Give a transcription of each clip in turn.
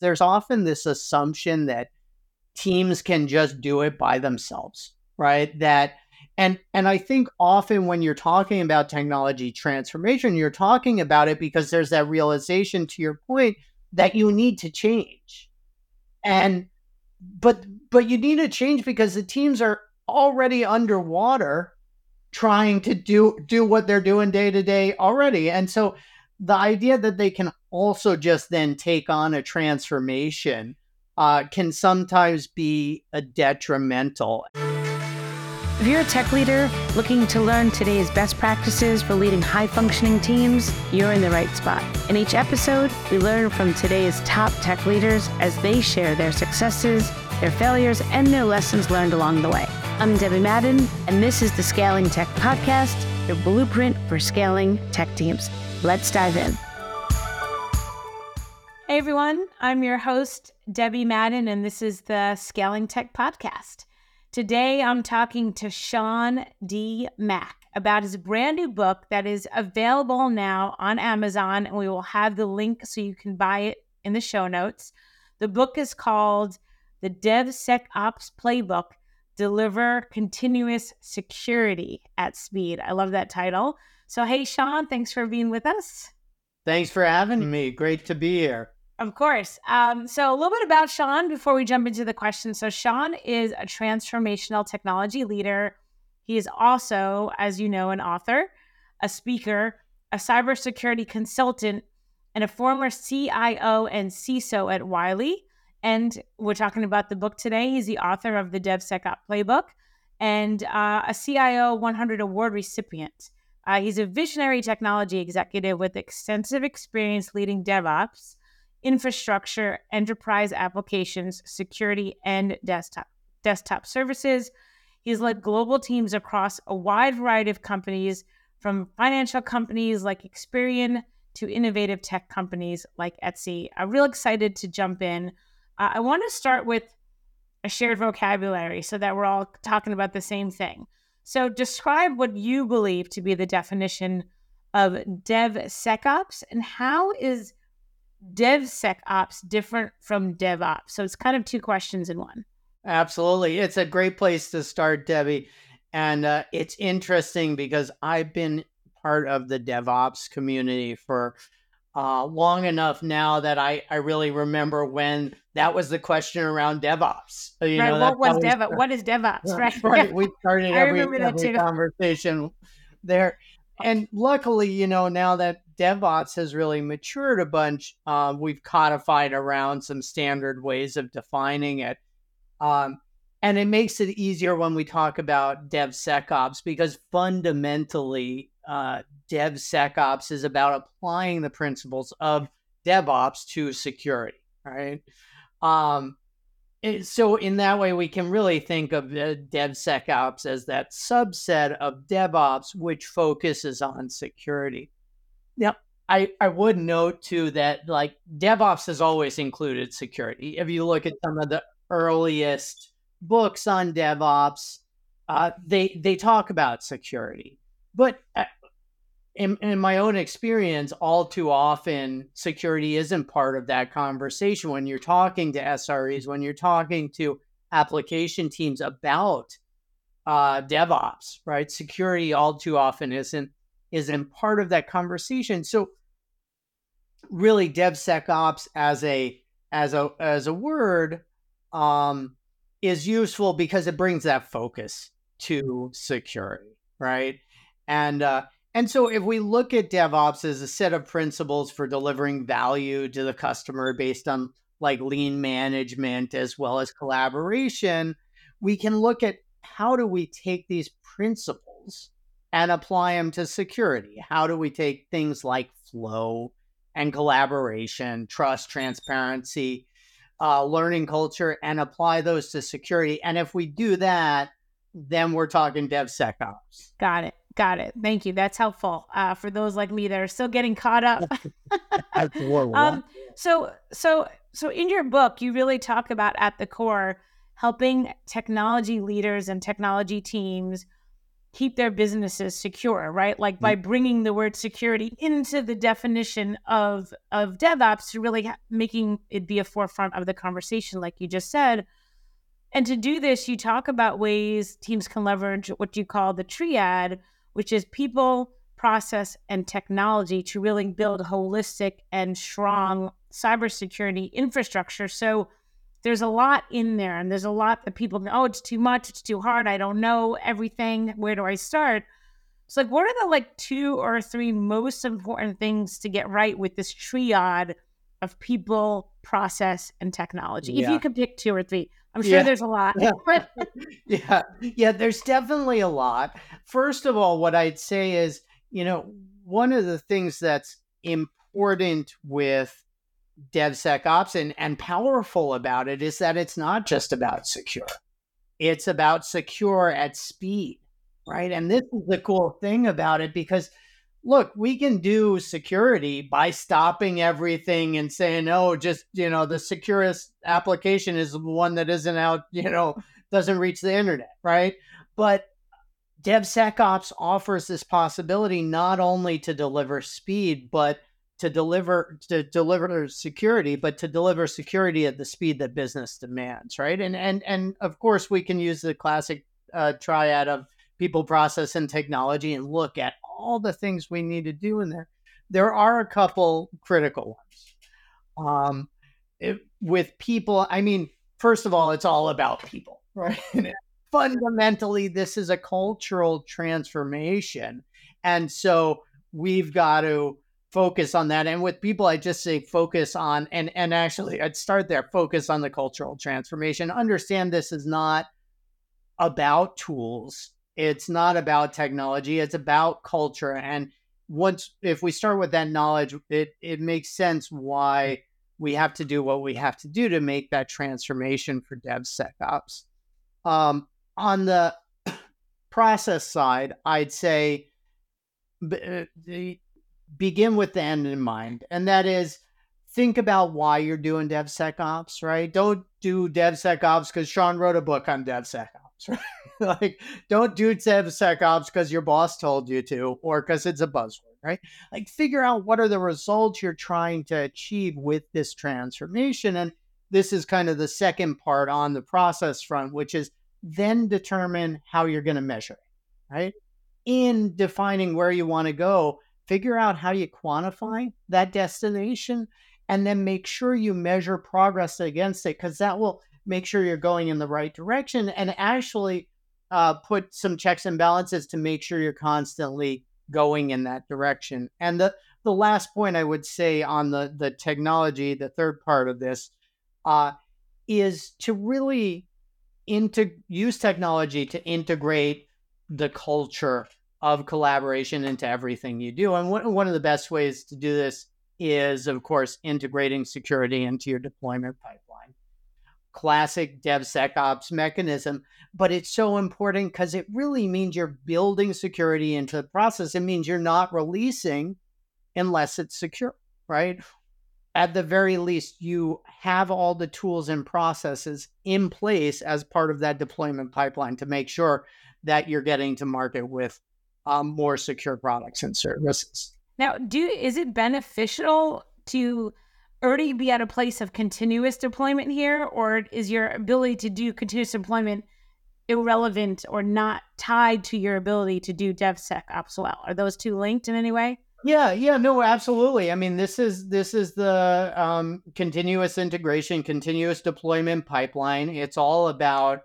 there's often this assumption that teams can just do it by themselves, right? That and and I think often when you're talking about technology transformation, you're talking about it because there's that realization to your point that you need to change. And but but you need to change because the teams are already underwater trying to do do what they're doing day to day already. And so the idea that they can also just then take on a transformation uh, can sometimes be a detrimental. If you're a tech leader looking to learn today's best practices for leading high functioning teams, you're in the right spot. In each episode, we learn from today's top tech leaders as they share their successes, their failures, and their lessons learned along the way. I'm Debbie Madden, and this is the Scaling Tech Podcast, your blueprint for scaling tech teams. Let's dive in. Hey everyone, I'm your host, Debbie Madden, and this is the Scaling Tech Podcast. Today I'm talking to Sean D. Mack about his brand new book that is available now on Amazon, and we will have the link so you can buy it in the show notes. The book is called The DevSecOps Playbook deliver continuous security at speed. I love that title. So, hey, Sean, thanks for being with us. Thanks for having me. Great to be here. Of course. Um, so, a little bit about Sean before we jump into the question. So, Sean is a transformational technology leader. He is also, as you know, an author, a speaker, a cybersecurity consultant, and a former CIO and CISO at Wiley. And we're talking about the book today. He's the author of the DevSecOps Playbook and uh, a CIO 100 award recipient. Uh, he's a visionary technology executive with extensive experience leading DevOps, infrastructure, enterprise applications, security, and desktop desktop services. He's led global teams across a wide variety of companies, from financial companies like Experian to innovative tech companies like Etsy. I'm real excited to jump in uh, I want to start with a shared vocabulary so that we're all talking about the same thing. So, describe what you believe to be the definition of DevSecOps and how is DevSecOps different from DevOps? So, it's kind of two questions in one. Absolutely. It's a great place to start, Debbie. And uh, it's interesting because I've been part of the DevOps community for uh, long enough now that I, I really remember when that was the question around DevOps. You right. Know, what was DevOps? What is DevOps? Right. right. We started every, every conversation there. And luckily, you know, now that DevOps has really matured a bunch, uh, we've codified around some standard ways of defining it. Um, and it makes it easier when we talk about DevSecOps because fundamentally, uh, DevSecOps is about applying the principles of DevOps to security, right? Um, so in that way, we can really think of DevSecOps as that subset of DevOps, which focuses on security. Now, I, I would note too that like DevOps has always included security. If you look at some of the earliest books on DevOps, uh, they they talk about security. But uh, in, in my own experience, all too often security isn't part of that conversation when you're talking to SREs, when you're talking to application teams about uh, DevOps, right? Security all too often isn't isn't part of that conversation. So really DevSecOps as a as a as a word um, is useful because it brings that focus to security, right? And uh, and so, if we look at DevOps as a set of principles for delivering value to the customer based on like lean management as well as collaboration, we can look at how do we take these principles and apply them to security? How do we take things like flow and collaboration, trust, transparency, uh, learning culture, and apply those to security? And if we do that, then we're talking DevSecOps. Got it. Got it. Thank you. That's helpful uh, for those like me that are still getting caught up. um, so, so, so in your book, you really talk about at the core helping technology leaders and technology teams keep their businesses secure, right? Like by mm-hmm. bringing the word security into the definition of of DevOps to really ha- making it be a forefront of the conversation, like you just said. And to do this, you talk about ways teams can leverage what you call the triad, which is people, process, and technology to really build holistic and strong cybersecurity infrastructure. So there's a lot in there and there's a lot that people go, oh, it's too much, it's too hard, I don't know everything. Where do I start? So like what are the like two or three most important things to get right with this triad of people, process, and technology? Yeah. If you could pick two or three. I'm sure yeah. there's a lot. yeah. Yeah, there's definitely a lot. First of all, what I'd say is, you know, one of the things that's important with DevSecOps and, and powerful about it is that it's not just about secure. It's about secure at speed, right? And this is the cool thing about it because look, we can do security by stopping everything and saying, oh, just, you know, the securest application is the one that isn't out, you know, doesn't reach the internet, right? But DevSecOps offers this possibility not only to deliver speed, but to deliver to deliver security, but to deliver security at the speed that business demands, right? And and and of course, we can use the classic uh, triad of people, process, and technology, and look at all the things we need to do in there. There are a couple critical ones. Um, it, with people, I mean, first of all, it's all about people, right? fundamentally, this is a cultural transformation, and so we've got to focus on that. And with people, I just say focus on and and actually I'd start there, focus on the cultural transformation. Understand this is not about tools. It's not about technology. It's about culture. And once if we start with that knowledge, it it makes sense why we have to do what we have to do to make that transformation for DevSecOps. Um, on the process side, I'd say uh, the begin with the end in mind, and that is think about why you're doing DevSecOps, right? Don't do DevSecOps because Sean wrote a book on DevSecOps, right? like, don't do DevSecOps because your boss told you to or because it's a buzzword, right? Like, figure out what are the results you're trying to achieve with this transformation. And this is kind of the second part on the process front, which is then determine how you're going to measure it, right? In defining where you want to go, figure out how you quantify that destination and then make sure you measure progress against it because that will make sure you're going in the right direction and actually uh, put some checks and balances to make sure you're constantly going in that direction. And the the last point i would say on the the technology the third part of this uh, is to really into use technology to integrate the culture of collaboration into everything you do. And one, one of the best ways to do this is, of course, integrating security into your deployment pipeline. Classic DevSecOps mechanism, but it's so important because it really means you're building security into the process. It means you're not releasing unless it's secure, right? At the very least, you have all the tools and processes in place as part of that deployment pipeline to make sure that you're getting to market with um, more secure products and services. Now, do is it beneficial to already be at a place of continuous deployment here, or is your ability to do continuous deployment irrelevant or not tied to your ability to do DevSecOps well? Are those two linked in any way? Yeah, yeah, no, absolutely. I mean, this is this is the um, continuous integration, continuous deployment pipeline. It's all about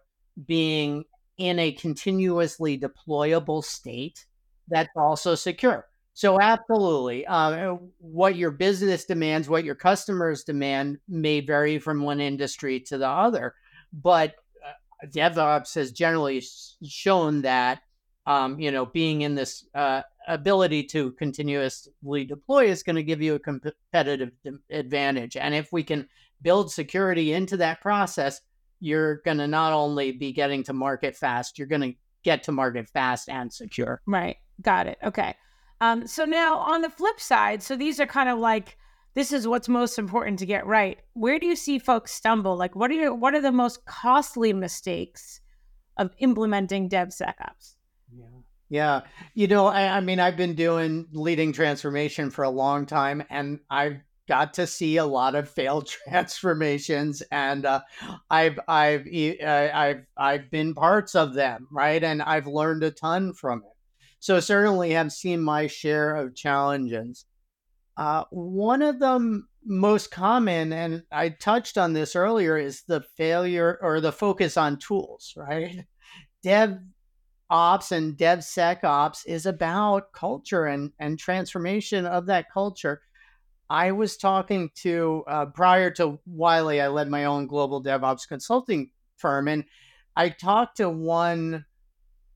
being in a continuously deployable state that's also secure. So, absolutely, uh, what your business demands, what your customers demand may vary from one industry to the other. But uh, DevOps has generally shown that, um, you know, being in this uh, ability to continuously deploy is going to give you a competitive advantage. And if we can build security into that process, you're going to not only be getting to market fast, you're going to get to market fast and secure. Right. Got it. Okay. Um, so now on the flip side, so these are kind of like this is what's most important to get right. Where do you see folks stumble? Like what are your, what are the most costly mistakes of implementing DevSecOps? Yeah. Yeah. You know, I, I, mean, I've been doing leading transformation for a long time, and I've got to see a lot of failed transformations, and uh, I've I've uh, I've I've been parts of them, right? And I've learned a ton from it. So certainly, have seen my share of challenges. Uh, one of them most common, and I touched on this earlier, is the failure or the focus on tools, right? Dev ops and DevSecOps is about culture and, and transformation of that culture. I was talking to, uh, prior to Wiley, I led my own global DevOps consulting firm. And I talked to one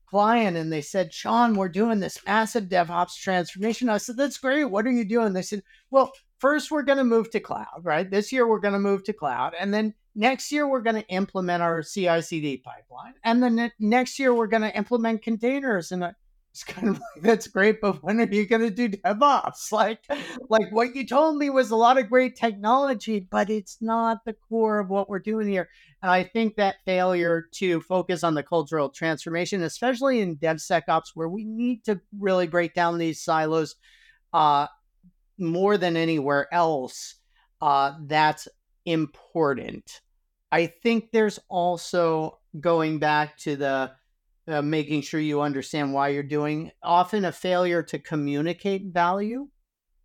client and they said, Sean, we're doing this massive DevOps transformation. I said, That's great. What are you doing? They said, Well, first we're going to move to cloud, right? This year we're going to move to cloud. And then next year we're going to implement our CI CD pipeline. And then next year we're going to implement containers. And it's kind of like, that's great, but when are you going to do DevOps? Like, like what you told me was a lot of great technology, but it's not the core of what we're doing here. And I think that failure to focus on the cultural transformation, especially in DevSecOps, where we need to really break down these silos, uh, more than anywhere else, uh, that's important. I think there's also going back to the uh, making sure you understand why you're doing often a failure to communicate value.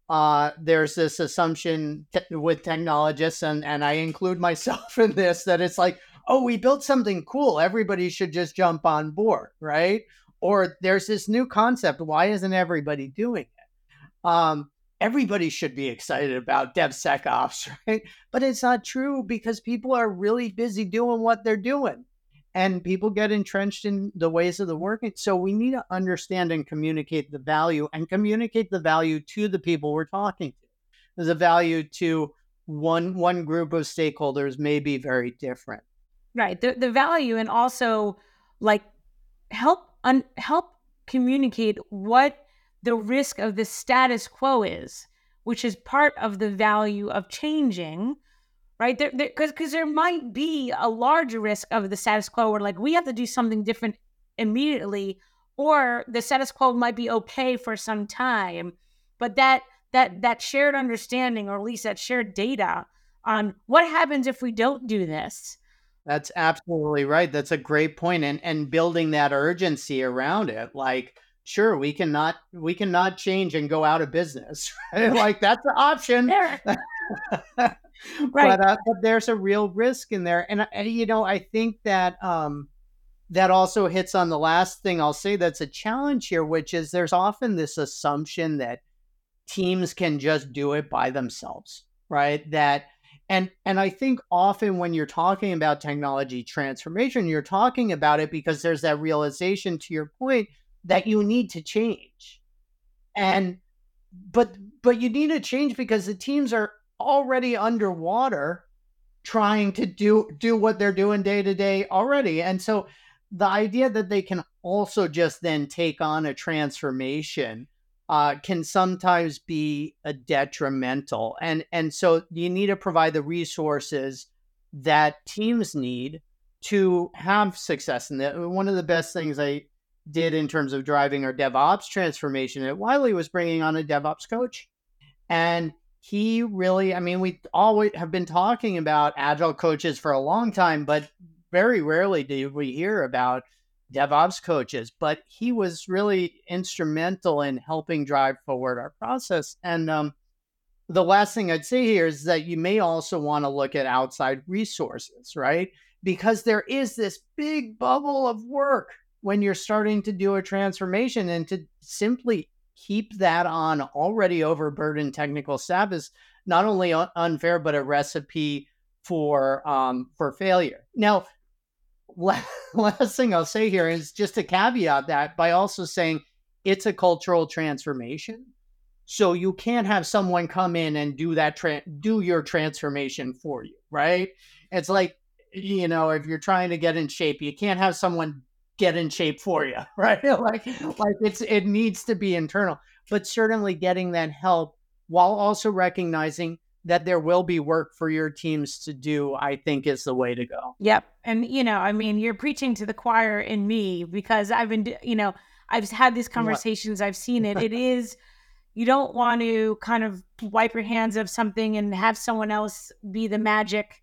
Uh, there's this assumption with technologists, and, and I include myself in this, that it's like, oh, we built something cool. Everybody should just jump on board, right? Or there's this new concept. Why isn't everybody doing it? Um, everybody should be excited about DevSecOps, right? But it's not true because people are really busy doing what they're doing and people get entrenched in the ways of the mm-hmm. working. So we need to understand and communicate the value and communicate the value to the people we're talking to. There's a value to one one group of stakeholders may be very different. Right. The the value and also like help un, help communicate what the risk of the status quo is, which is part of the value of changing, right? There, because because there might be a larger risk of the status quo where like we have to do something different immediately, or the status quo might be okay for some time, but that that that shared understanding, or at least that shared data on what happens if we don't do this. That's absolutely right. That's a great point, and and building that urgency around it, like sure we cannot we cannot change and go out of business right? like that's an option right but, uh, but there's a real risk in there and, and you know i think that um that also hits on the last thing i'll say that's a challenge here which is there's often this assumption that teams can just do it by themselves right that and and i think often when you're talking about technology transformation you're talking about it because there's that realization to your point that you need to change. And but but you need to change because the teams are already underwater trying to do do what they're doing day to day already. And so the idea that they can also just then take on a transformation uh, can sometimes be a detrimental. And and so you need to provide the resources that teams need to have success. in that one of the best things I did in terms of driving our DevOps transformation at Wiley was bringing on a DevOps coach. And he really, I mean, we always have been talking about agile coaches for a long time, but very rarely do we hear about DevOps coaches. But he was really instrumental in helping drive forward our process. And um, the last thing I'd say here is that you may also want to look at outside resources, right? Because there is this big bubble of work when you're starting to do a transformation and to simply keep that on already overburdened technical staff is not only unfair but a recipe for um, for failure. Now, last thing I'll say here is just to caveat that by also saying it's a cultural transformation. So you can't have someone come in and do that tra- do your transformation for you, right? It's like you know, if you're trying to get in shape, you can't have someone get in shape for you, right? like like it's it needs to be internal, but certainly getting that help while also recognizing that there will be work for your teams to do, I think is the way to go. Yep. And you know, I mean, you're preaching to the choir in me because I've been, you know, I've had these conversations. I've seen it. It is you don't want to kind of wipe your hands of something and have someone else be the magic,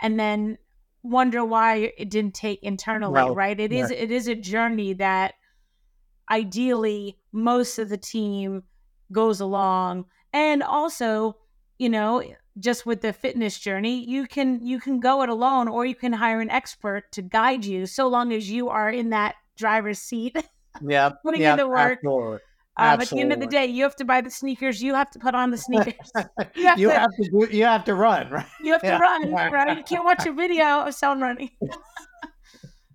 and then wonder why it didn't take internally. Well, right? It yeah. is. It is a journey that ideally most of the team goes along, and also you know just with the fitness journey you can you can go it alone or you can hire an expert to guide you so long as you are in that driver's seat yeah putting yep, in the work absolutely. Um, at the end of the day, you have to buy the sneakers. You have to put on the sneakers. You have, you to, have to. do, you have to run. Right? You have to yeah. run. Right? You can't watch a video of someone running.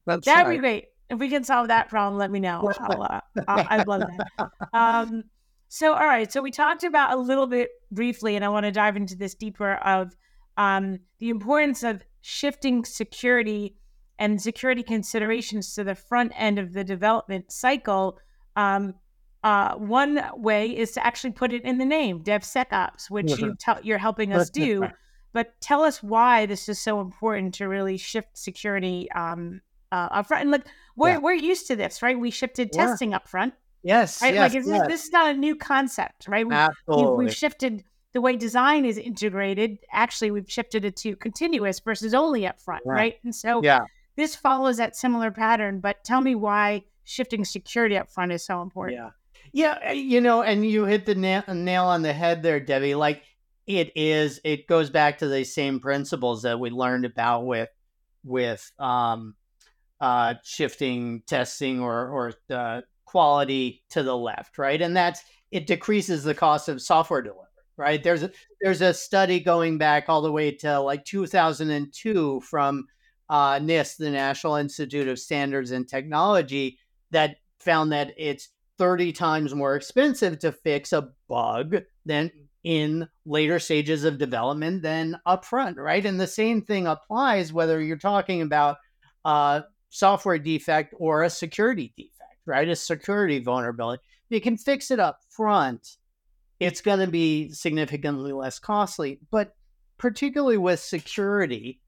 That's That'd right. be great. If we can solve that problem, let me know. I'll, uh, I'd love that. Um, so, all right. So we talked about a little bit briefly, and I want to dive into this deeper of um, the importance of shifting security and security considerations to the front end of the development cycle. Um, uh, one way is to actually put it in the name, DevSecOps, which you tell you're helping us do. But tell us why this is so important to really shift security um, uh, upfront. And look, we're yeah. we're used to this, right? We shifted yeah. testing upfront. Yes, right. Yes, like yes. This, this, is not a new concept, right? We, Absolutely. We've shifted the way design is integrated. Actually, we've shifted it to continuous versus only upfront, right? right? And so, yeah, this follows that similar pattern. But tell me why shifting security upfront is so important. Yeah, yeah, eh, you know, and you hit the nail, nail on the head there, Debbie. Like it is, it goes back to the same principles that we learned about with with um, uh, shifting testing or or quality to the left, right? And that's it decreases the cost of software delivery, right? There's a, there's a study going back all the way to like 2002 from uh, NIST, the National Institute of Standards and Technology, that found that it's 30 times more expensive to fix a bug than in later stages of development than upfront, right? And the same thing applies whether you're talking about a software defect or a security defect right? A security vulnerability. If You can fix it up front. It's going to be significantly less costly. But particularly with security,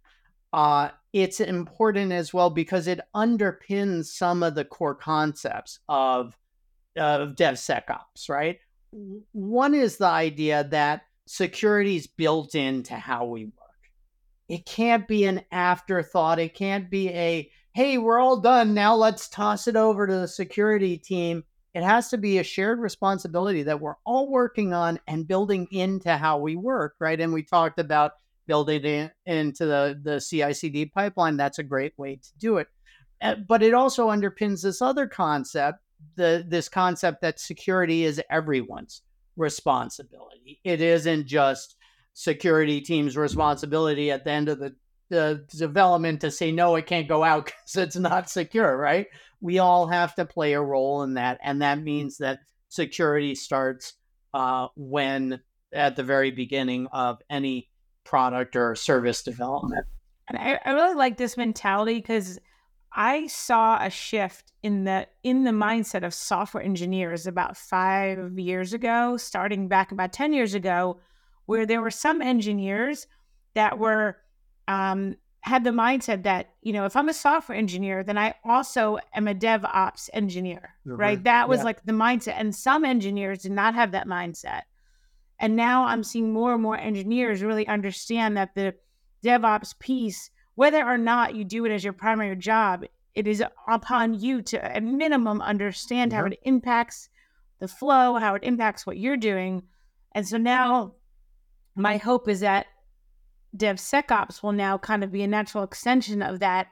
uh, it's important as well because it underpins some of the core concepts of, of DevSecOps, right? One is the idea that security is built into how we work. It can't be an afterthought. It can't be a hey, we're all done. Now let's toss it over to the security team. It has to be a shared responsibility that we're all working on and building into how we work, right? And we talked about building it into the, the CI CD pipeline. That's a great way to do it. Uh, but it also underpins this other concept the this concept that security is everyone's responsibility. It isn't just security team's responsibility at the end of the the development to say no it can't go out because it's not secure right we all have to play a role in that and that means that security starts uh, when at the very beginning of any product or service development and i, I really like this mentality because i saw a shift in the in the mindset of software engineers about five years ago starting back about 10 years ago where there were some engineers that were um, had the mindset that you know if i'm a software engineer then i also am a devops engineer mm-hmm. right that was yeah. like the mindset and some engineers did not have that mindset and now i'm seeing more and more engineers really understand that the devops piece whether or not you do it as your primary job it is upon you to at minimum understand mm-hmm. how it impacts the flow how it impacts what you're doing and so now my hope is that DevSecOps will now kind of be a natural extension of that.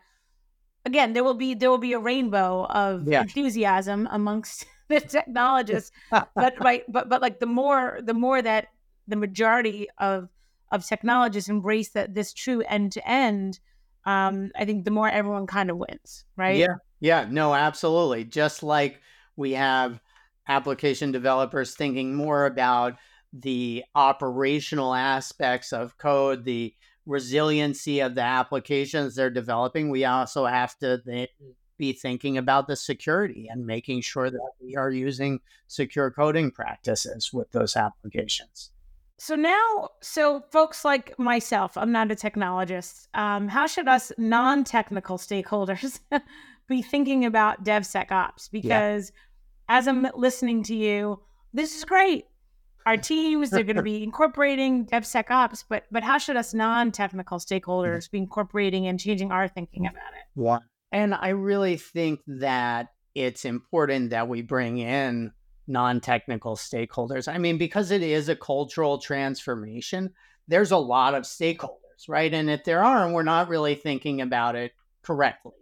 Again, there will be there will be a rainbow of yeah. enthusiasm amongst the technologists, but right, but but like the more the more that the majority of of technologists embrace that this true end to end, um, I think the more everyone kind of wins, right? Yeah, yeah, no, absolutely. Just like we have application developers thinking more about the operational aspects of code, the resiliency of the applications they're developing, we also have to th- be thinking about the security and making sure that we are using secure coding practices with those applications. So now, so folks like myself, I'm not a technologist. Um, how should us non-technical stakeholders be thinking about DevSecOps? Because as I'm listening to you, this is great. Our teams are going to be incorporating DevSecOps, but but how should us non-technical stakeholders be incorporating and changing our thinking about it? What? And I really think that it's important that we bring in non-technical stakeholders. I mean, because it is a cultural transformation, there's a lot of stakeholders, right? And if there aren't, we're not really thinking about it correctly.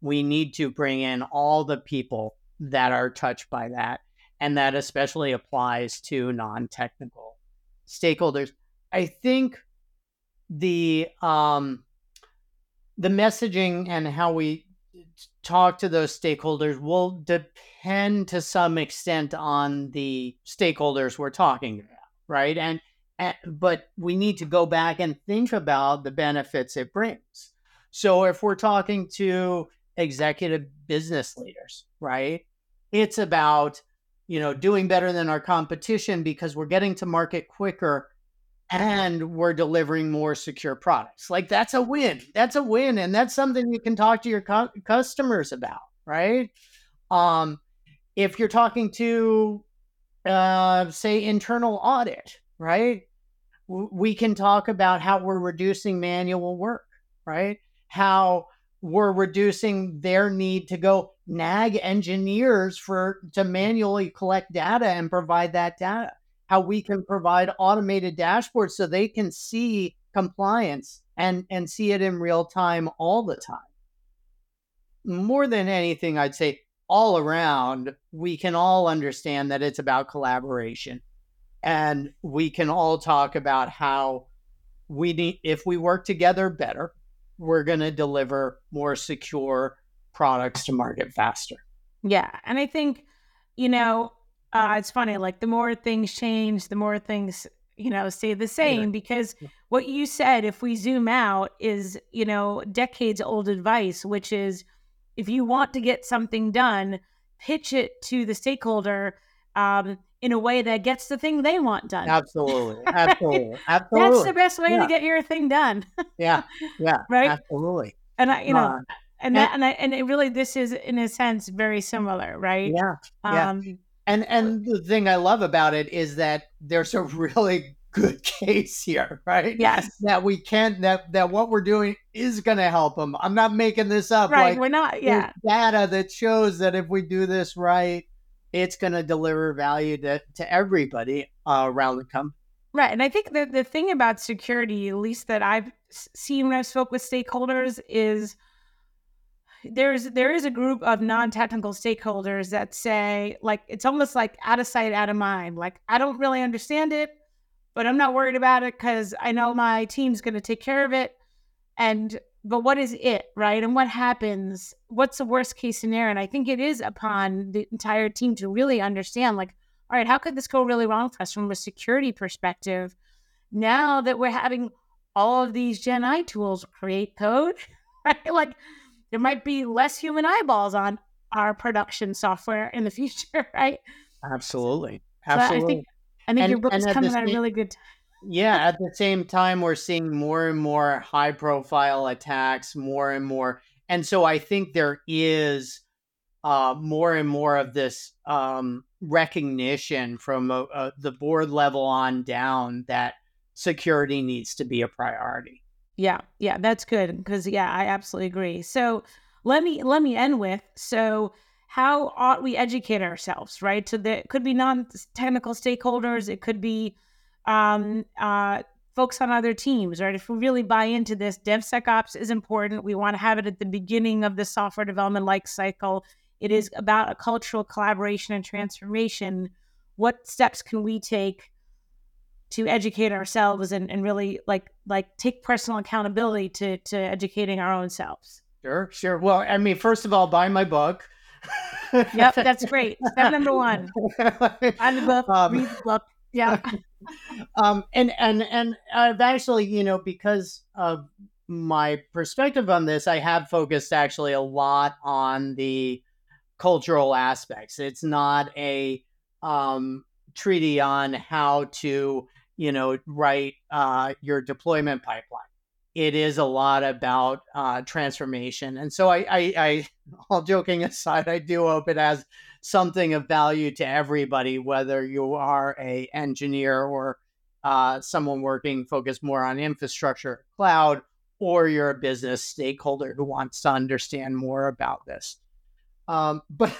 We need to bring in all the people that are touched by that. And that especially applies to non technical stakeholders. I think the um, the messaging and how we talk to those stakeholders will depend to some extent on the stakeholders we're talking about, right? And, and but we need to go back and think about the benefits it brings. So if we're talking to executive business leaders, right? It's about, you know, doing better than our competition because we're getting to market quicker and we're delivering more secure products. Like that's a win. That's a win and that's something you can talk to your co- customers about, right? Um if you're talking to uh say internal audit, right? W- we can talk about how we're reducing manual work, right? How we're reducing their need to go nag engineers for to manually collect data and provide that data how we can provide automated dashboards so they can see compliance and and see it in real time all the time more than anything i'd say all around we can all understand that it's about collaboration and we can all talk about how we need if we work together better we're going to deliver more secure products to market faster. Yeah. And I think, you know, uh, it's funny, like the more things change, the more things, you know, stay the same because what you said, if we zoom out, is, you know, decades old advice, which is if you want to get something done, pitch it to the stakeholder um, in a way that gets the thing they want done. Absolutely. Absolutely. Absolutely. That's the best way yeah. to get your thing done. yeah. Yeah. Right. Absolutely. And I, you know, uh, and that, and, I, and it really, this is in a sense very similar, right? Yeah. Yeah. And, and the thing I love about it is that there's a really good case here, right? Yes. That we can that that what we're doing is going to help them. I'm not making this up. Right. Like, we're not. Yeah. Data that shows that if we do this right, it's going to deliver value to, to everybody uh, around the company. Right. And I think the, the thing about security, at least that I've seen when I've spoke with stakeholders, is there's there is a group of non-technical stakeholders that say like it's almost like out of sight, out of mind. Like I don't really understand it, but I'm not worried about it because I know my team's going to take care of it. And but what is it, right? And what happens? What's the worst case scenario? And I think it is upon the entire team to really understand, like, all right, how could this go really wrong for us from a security perspective? Now that we're having all of these GenAI tools create code, right? Like, there might be less human eyeballs on our production software in the future, right? Absolutely, absolutely. So I think I think and, your book is coming at a really good time yeah, at the same time, we're seeing more and more high profile attacks, more and more. And so I think there is uh, more and more of this um, recognition from uh, uh, the board level on down that security needs to be a priority. Yeah, yeah, that's good because yeah, I absolutely agree. So let me let me end with so how ought we educate ourselves, right? So there could be non-technical stakeholders, it could be um, uh, folks on other teams, right? If we really buy into this, DevSecOps is important. We want to have it at the beginning of the software development life cycle. It is about a cultural collaboration and transformation. What steps can we take to educate ourselves and, and really like like take personal accountability to to educating our own selves? Sure, sure. Well, I mean, first of all, buy my book. yep, that's great. Step number one. Buy the book, um, read the book. Yeah. um, and and and I've actually, you know, because of my perspective on this, I have focused actually a lot on the cultural aspects. It's not a um, treaty on how to, you know, write uh, your deployment pipeline. It is a lot about uh, transformation, and so I, I, I, all joking aside, I do hope it has something of value to everybody, whether you are a engineer or uh, someone working focused more on infrastructure, cloud, or you're a business stakeholder who wants to understand more about this. Um, but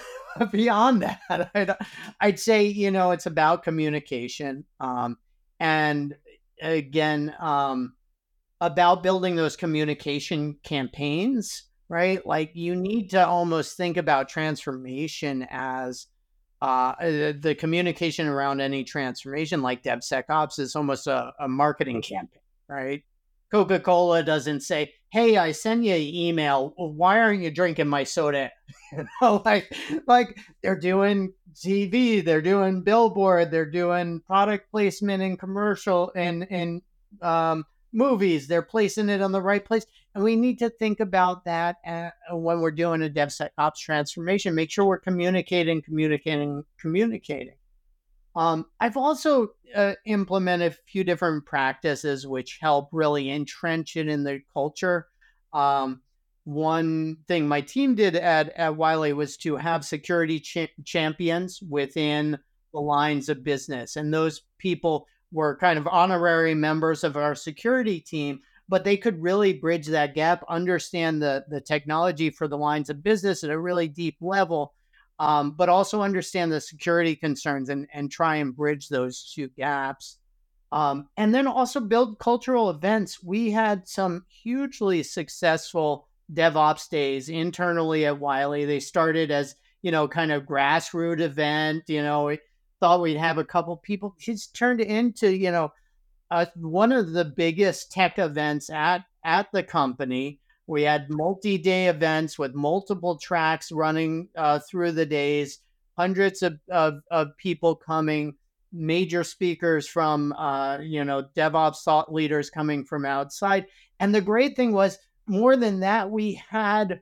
beyond that, I'd, I'd, say you know it's about communication, um, and again um, about building those communication campaigns. Right, like you need to almost think about transformation as uh, the communication around any transformation, like DevSecOps, is almost a, a marketing campaign, right? Coca Cola doesn't say, "Hey, I send you an email. Why aren't you drinking my soda?" you know, like like they're doing TV, they're doing billboard, they're doing product placement in commercial and and um, movies. They're placing it on the right place, and we need to think about that uh, when we're doing a DevSecOps transformation. Make sure we're communicating, communicating, communicating. Um, I've also uh, implemented a few different practices which help really entrench it in the culture. Um, one thing my team did at, at Wiley was to have security ch- champions within the lines of business. And those people were kind of honorary members of our security team, but they could really bridge that gap, understand the, the technology for the lines of business at a really deep level um, but also understand the security concerns and, and try and bridge those two gaps. Um, and then also build cultural events. We had some hugely successful DevOps days internally at Wiley. They started as, you know, kind of grassroots event. You know, we thought we'd have a couple people. It's turned into, you know, uh, one of the biggest tech events at at the company. We had multi day events with multiple tracks running uh, through the days, hundreds of, of, of, people coming, major speakers from, uh, you know, DevOps thought leaders coming from outside. And the great thing was, more than that, we had,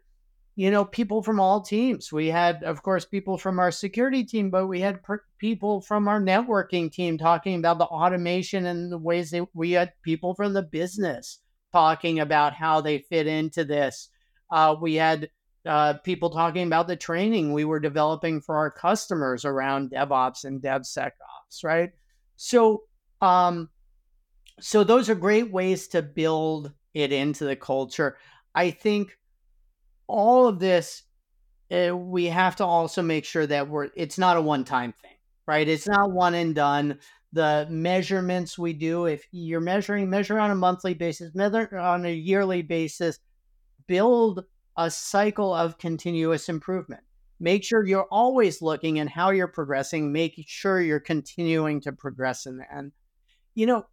you know, people from all teams. We had, of course, people from our security team, but we had per- people from our networking team talking about the automation and the ways that we had people from the business talking about how they fit into this. Uh, we had uh, people talking about the training we were developing for our customers around DevOps and DevSecOps, right? So, um, so those are great ways to build it into the culture. I think all of this, uh, we have to also make sure that we're. It's not a one-time thing, right? It's not one and done the measurements we do. If you're measuring, measure on a monthly basis, measure on a yearly basis, build a cycle of continuous improvement. Make sure you're always looking and how you're progressing, make sure you're continuing to progress in the end. You know,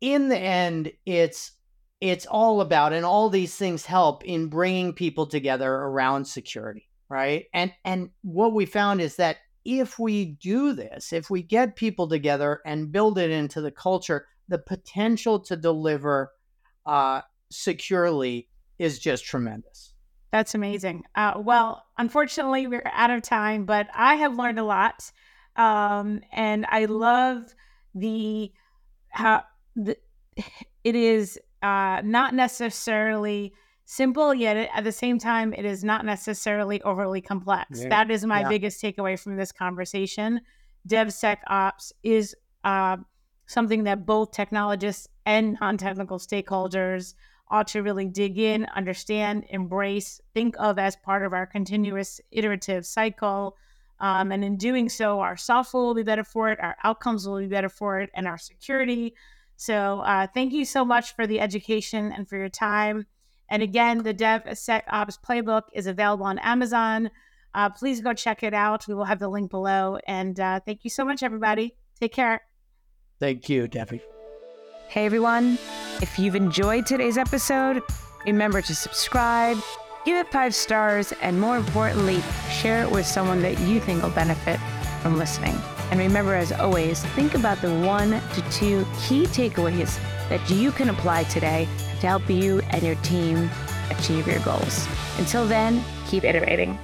in the end, it's it's all about and all these things help in bringing people together around security right and and what we found is that if we do this, if we get people together and build it into the culture, the potential to deliver uh, securely is just tremendous. That's amazing. Uh, well, unfortunately, we're out of time, but I have learned a lot, um, and I love the how the, it is uh, not necessarily simple, yet at the same time, it is not necessarily overly complex. Yeah. That is my yeah. biggest takeaway from this conversation. DevSecOps is uh, something that both technologists and non technical stakeholders ought to really dig in, understand, embrace, think of as part of our continuous iterative cycle. Um, and in doing so, our software will be better for it, our outcomes will be better for it, and our security. So, uh, thank you so much for the education and for your time. And again, the DevSecOps playbook is available on Amazon. Uh, please go check it out. We will have the link below. And uh, thank you so much, everybody. Take care. Thank you, Debbie. Hey, everyone. If you've enjoyed today's episode, remember to subscribe, give it five stars, and more importantly, share it with someone that you think will benefit from listening. And remember, as always, think about the one to two key takeaways that you can apply today to help you and your team achieve your goals. Until then, keep iterating.